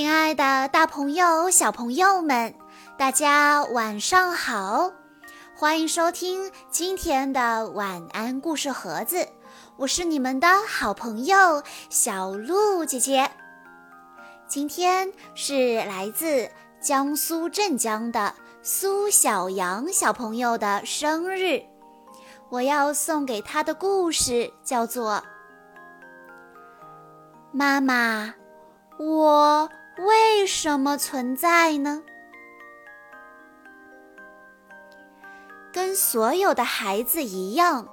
亲爱的，大朋友、小朋友们，大家晚上好！欢迎收听今天的晚安故事盒子，我是你们的好朋友小鹿姐姐。今天是来自江苏镇江的苏小阳小朋友的生日，我要送给他的故事叫做《妈妈》。我为什么存在呢？跟所有的孩子一样，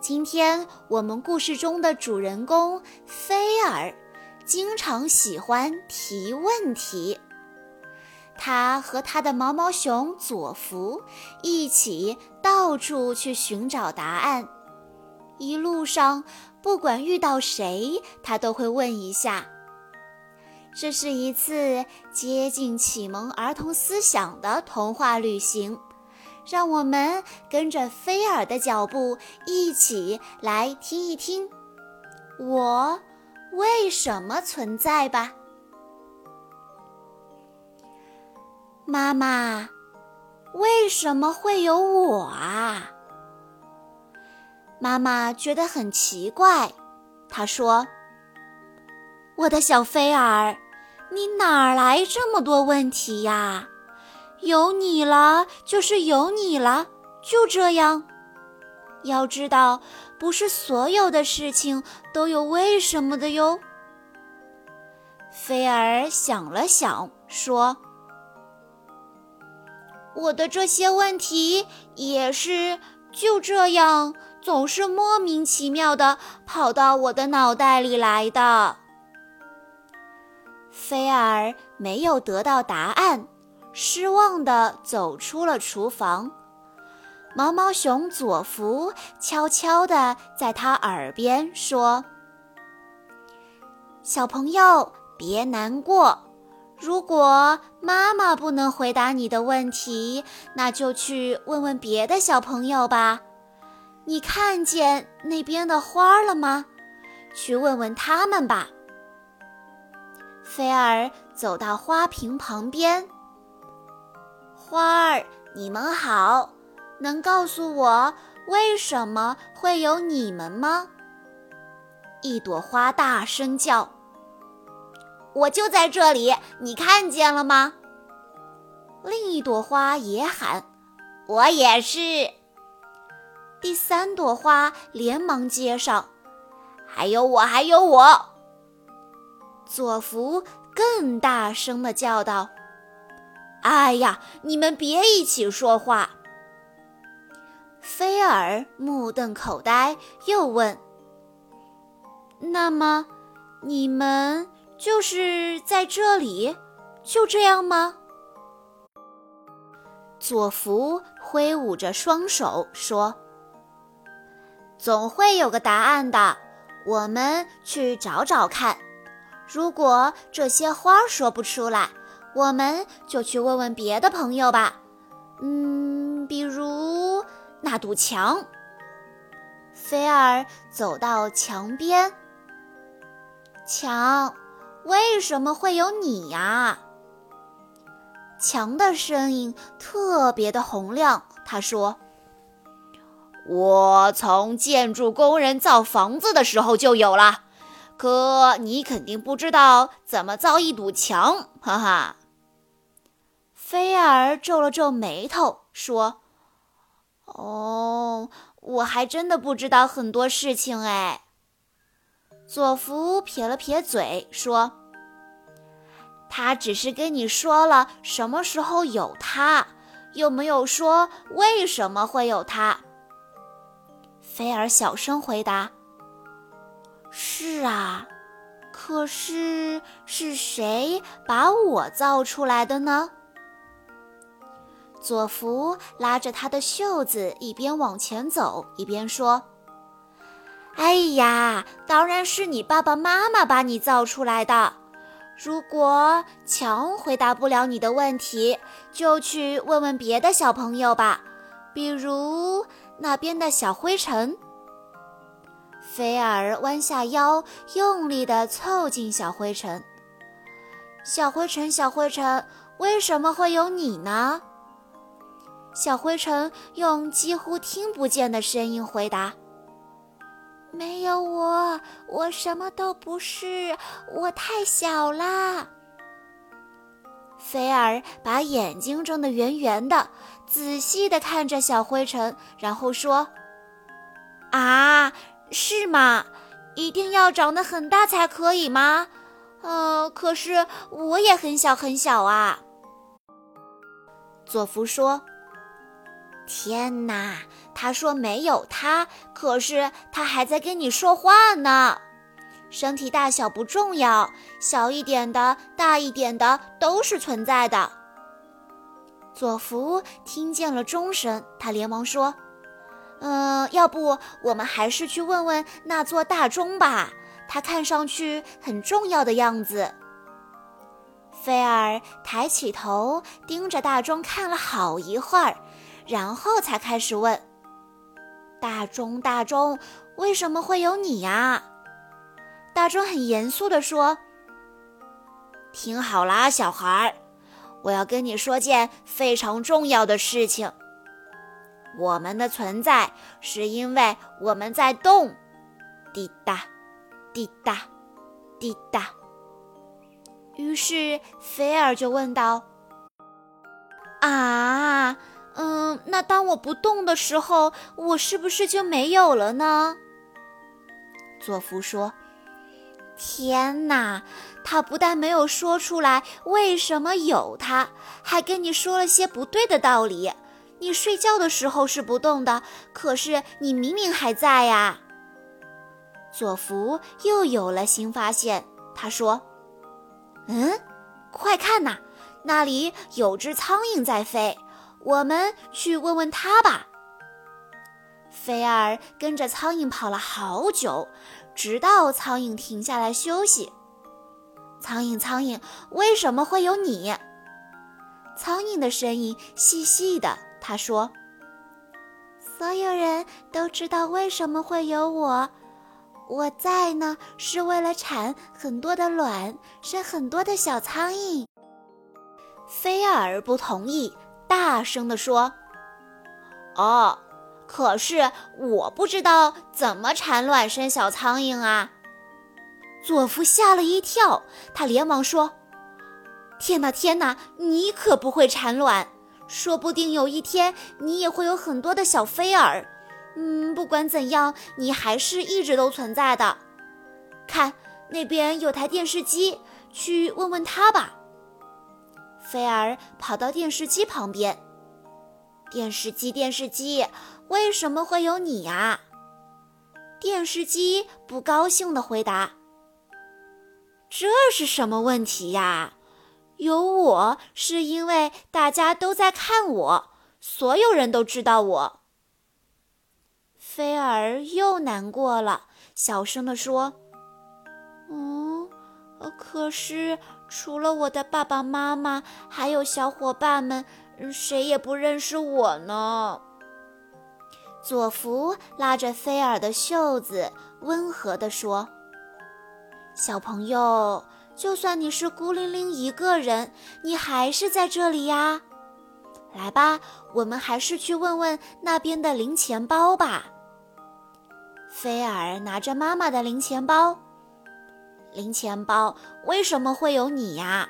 今天我们故事中的主人公菲尔经常喜欢提问题。他和他的毛毛熊佐福一起到处去寻找答案，一路上不管遇到谁，他都会问一下。这是一次接近启蒙儿童思想的童话旅行，让我们跟着菲尔的脚步一起来听一听，我为什么存在吧。妈妈，为什么会有我啊？妈妈觉得很奇怪，她说。我的小菲儿，你哪来这么多问题呀？有你了就是有你了，就这样。要知道，不是所有的事情都有为什么的哟。菲儿想了想，说：“我的这些问题也是就这样，总是莫名其妙的跑到我的脑袋里来的。”菲尔没有得到答案，失望地走出了厨房。毛毛熊佐福悄悄地在他耳边说：“小朋友，别难过。如果妈妈不能回答你的问题，那就去问问别的小朋友吧。你看见那边的花了吗？去问问他们吧。”菲儿走到花瓶旁边，花儿，你们好，能告诉我为什么会有你们吗？一朵花大声叫：“我就在这里，你看见了吗？”另一朵花也喊：“我也是。”第三朵花连忙接上：“还有我，还有我。”佐福更大声地叫道：“哎呀，你们别一起说话！”菲尔目瞪口呆，又问：“那么，你们就是在这里，就这样吗？”佐福挥舞着双手说：“总会有个答案的，我们去找找看。”如果这些花说不出来，我们就去问问别的朋友吧。嗯，比如那堵墙。菲尔走到墙边，墙，为什么会有你呀？墙的声音特别的洪亮。他说：“我从建筑工人造房子的时候就有了。”可你肯定不知道怎么造一堵墙，哈哈。菲尔皱了皱眉头说：“哦，我还真的不知道很多事情哎。”佐福撇了撇嘴说：“他只是跟你说了什么时候有它，又没有说为什么会有它。”菲尔小声回答。是啊，可是是谁把我造出来的呢？佐福拉着他的袖子，一边往前走，一边说：“哎呀，当然是你爸爸妈妈把你造出来的。如果强回答不了你的问题，就去问问别的小朋友吧，比如那边的小灰尘。”菲尔弯下腰，用力地凑近小灰尘。小灰尘，小灰尘，为什么会有你呢？小灰尘用几乎听不见的声音回答：“没有我，我什么都不是，我太小啦。”菲尔把眼睛睁得圆圆的，仔细地看着小灰尘，然后说：“啊，是吗？一定要长得很大才可以吗？呃，可是我也很小很小啊。”佐夫说：“天哪！他说没有他，可是他还在跟你说话呢。”身体大小不重要，小一点的、大一点的都是存在的。佐夫听见了钟声，他连忙说：“嗯，要不我们还是去问问那座大钟吧？它看上去很重要的样子。”菲尔抬起头，盯着大钟看了好一会儿，然后才开始问：“大钟，大钟，为什么会有你呀？”大钟很严肃地说：“听好啦，小孩儿，我要跟你说件非常重要的事情。我们的存在是因为我们在动，滴答，滴答，滴答。”于是菲尔就问道：“啊，嗯，那当我不动的时候，我是不是就没有了呢？”佐夫说。天哪！他不但没有说出来为什么有他，还跟你说了些不对的道理。你睡觉的时候是不动的，可是你明明还在呀。佐福又有了新发现，他说：“嗯，快看呐，那里有只苍蝇在飞，我们去问问它吧。”菲尔跟着苍蝇跑了好久。直到苍蝇停下来休息。苍蝇，苍蝇，为什么会有你？苍蝇的声音细细的，他说：“所有人都知道为什么会有我。我在呢，是为了产很多的卵，生很多的小苍蝇。”菲尔不同意，大声地说：“哦。”可是我不知道怎么产卵生小苍蝇啊！佐夫吓了一跳，他连忙说：“天哪，天哪，你可不会产卵！说不定有一天你也会有很多的小菲儿。嗯，不管怎样，你还是一直都存在的。看那边有台电视机，去问问他吧。”菲儿跑到电视机旁边。电视机，电视机，为什么会有你呀？电视机不高兴地回答：“这是什么问题呀？有我是因为大家都在看我，所有人都知道我。”菲儿又难过了，小声地说：“嗯，可是除了我的爸爸妈妈，还有小伙伴们。”谁也不认识我呢。佐福拉着菲尔的袖子，温和地说：“小朋友，就算你是孤零零一个人，你还是在这里呀。来吧，我们还是去问问那边的零钱包吧。”菲尔拿着妈妈的零钱包，零钱包为什么会有你呀？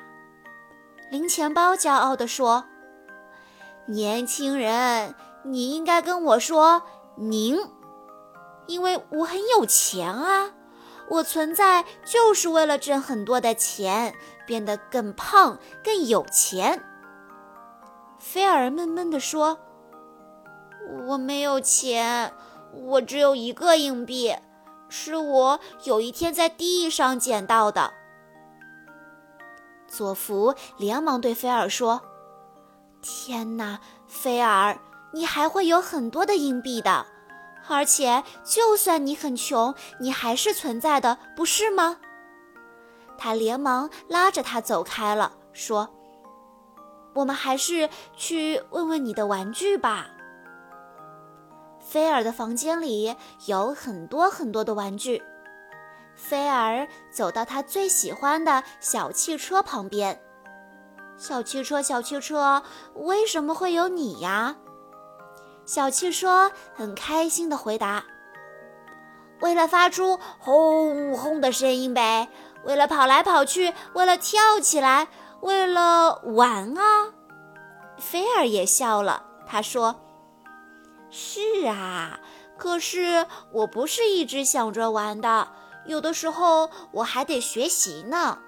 零钱包骄傲地说。年轻人，你应该跟我说“您”，因为我很有钱啊！我存在就是为了挣很多的钱，变得更胖、更有钱。菲尔闷闷地说：“我没有钱，我只有一个硬币，是我有一天在地上捡到的。”佐福连忙对菲尔说。天哪，菲尔，你还会有很多的硬币的，而且就算你很穷，你还是存在的，不是吗？他连忙拉着他走开了，说：“我们还是去问问你的玩具吧。”菲尔的房间里有很多很多的玩具，菲尔走到他最喜欢的小汽车旁边。小汽车，小汽车，为什么会有你呀？小汽车很开心地回答：“为了发出轰轰的声音呗，为了跑来跑去，为了跳起来，为了玩啊！”菲尔也笑了，他说：“是啊，可是我不是一直想着玩的。”有的时候我还得学习呢。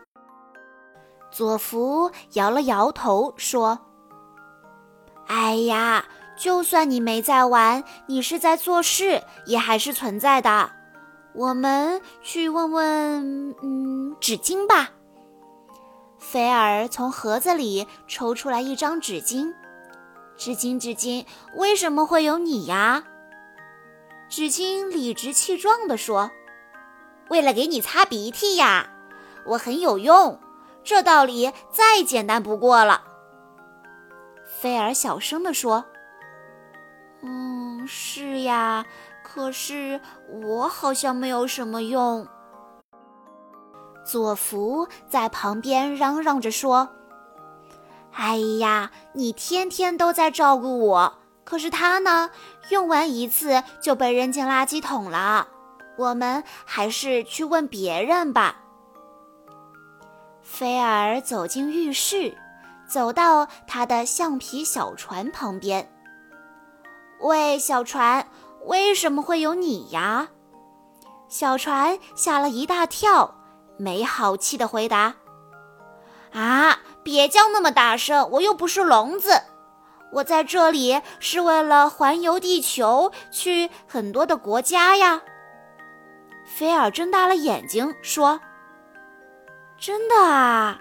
佐福摇了摇头说：“哎呀，就算你没在玩，你是在做事，也还是存在的。我们去问问，嗯，纸巾吧。”菲尔从盒子里抽出来一张纸巾，纸巾，纸巾，为什么会有你呀？纸巾理直气壮地说。为了给你擦鼻涕呀，我很有用，这道理再简单不过了。菲尔小声地说：“嗯，是呀，可是我好像没有什么用。”佐福在旁边嚷嚷着说：“哎呀，你天天都在照顾我，可是他呢，用完一次就被扔进垃圾桶了。”我们还是去问别人吧。菲尔走进浴室，走到他的橡皮小船旁边。喂，小船，为什么会有你呀？小船吓了一大跳，没好气地回答：“啊，别叫那么大声，我又不是聋子。我在这里是为了环游地球，去很多的国家呀。”菲尔睁大了眼睛说：“真的啊，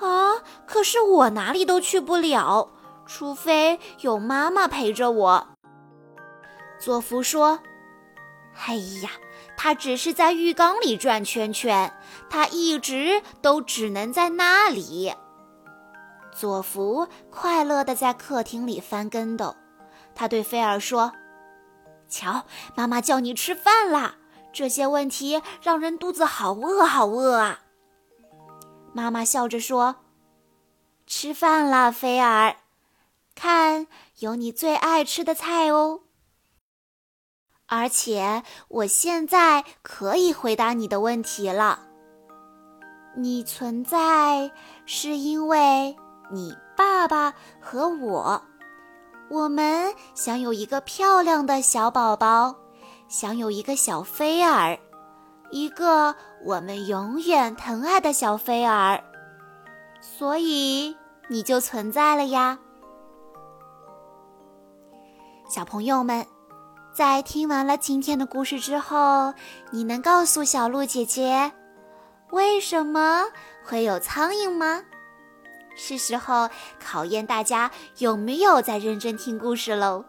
啊！可是我哪里都去不了，除非有妈妈陪着我。”佐夫说：“哎呀，他只是在浴缸里转圈圈，他一直都只能在那里。”佐夫快乐地在客厅里翻跟斗，他对菲尔说：“瞧，妈妈叫你吃饭啦。”这些问题让人肚子好饿，好饿啊！妈妈笑着说：“吃饭啦，菲尔，看有你最爱吃的菜哦。而且我现在可以回答你的问题了。你存在是因为你爸爸和我，我们想有一个漂亮的小宝宝。”想有一个小菲儿，一个我们永远疼爱的小菲儿，所以你就存在了呀。小朋友们，在听完了今天的故事之后，你能告诉小鹿姐姐，为什么会有苍蝇吗？是时候考验大家有没有在认真听故事喽。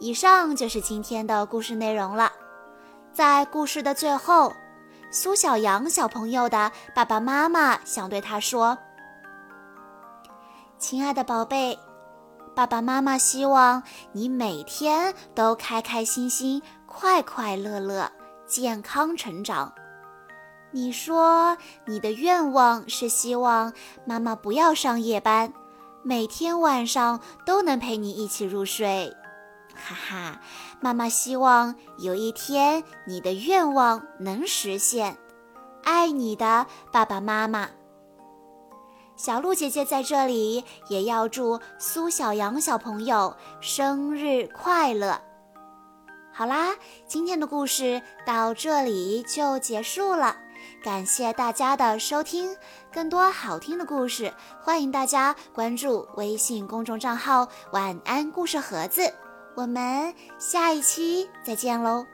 以上就是今天的故事内容了。在故事的最后，苏小阳小朋友的爸爸妈妈想对他说：“亲爱的宝贝，爸爸妈妈希望你每天都开开心心、快快乐乐、健康成长。你说你的愿望是希望妈妈不要上夜班，每天晚上都能陪你一起入睡。”哈哈，妈妈希望有一天你的愿望能实现。爱你的爸爸妈妈。小鹿姐姐在这里也要祝苏小阳小朋友生日快乐。好啦，今天的故事到这里就结束了，感谢大家的收听。更多好听的故事，欢迎大家关注微信公众账号“晚安故事盒子”。我们下一期再见喽。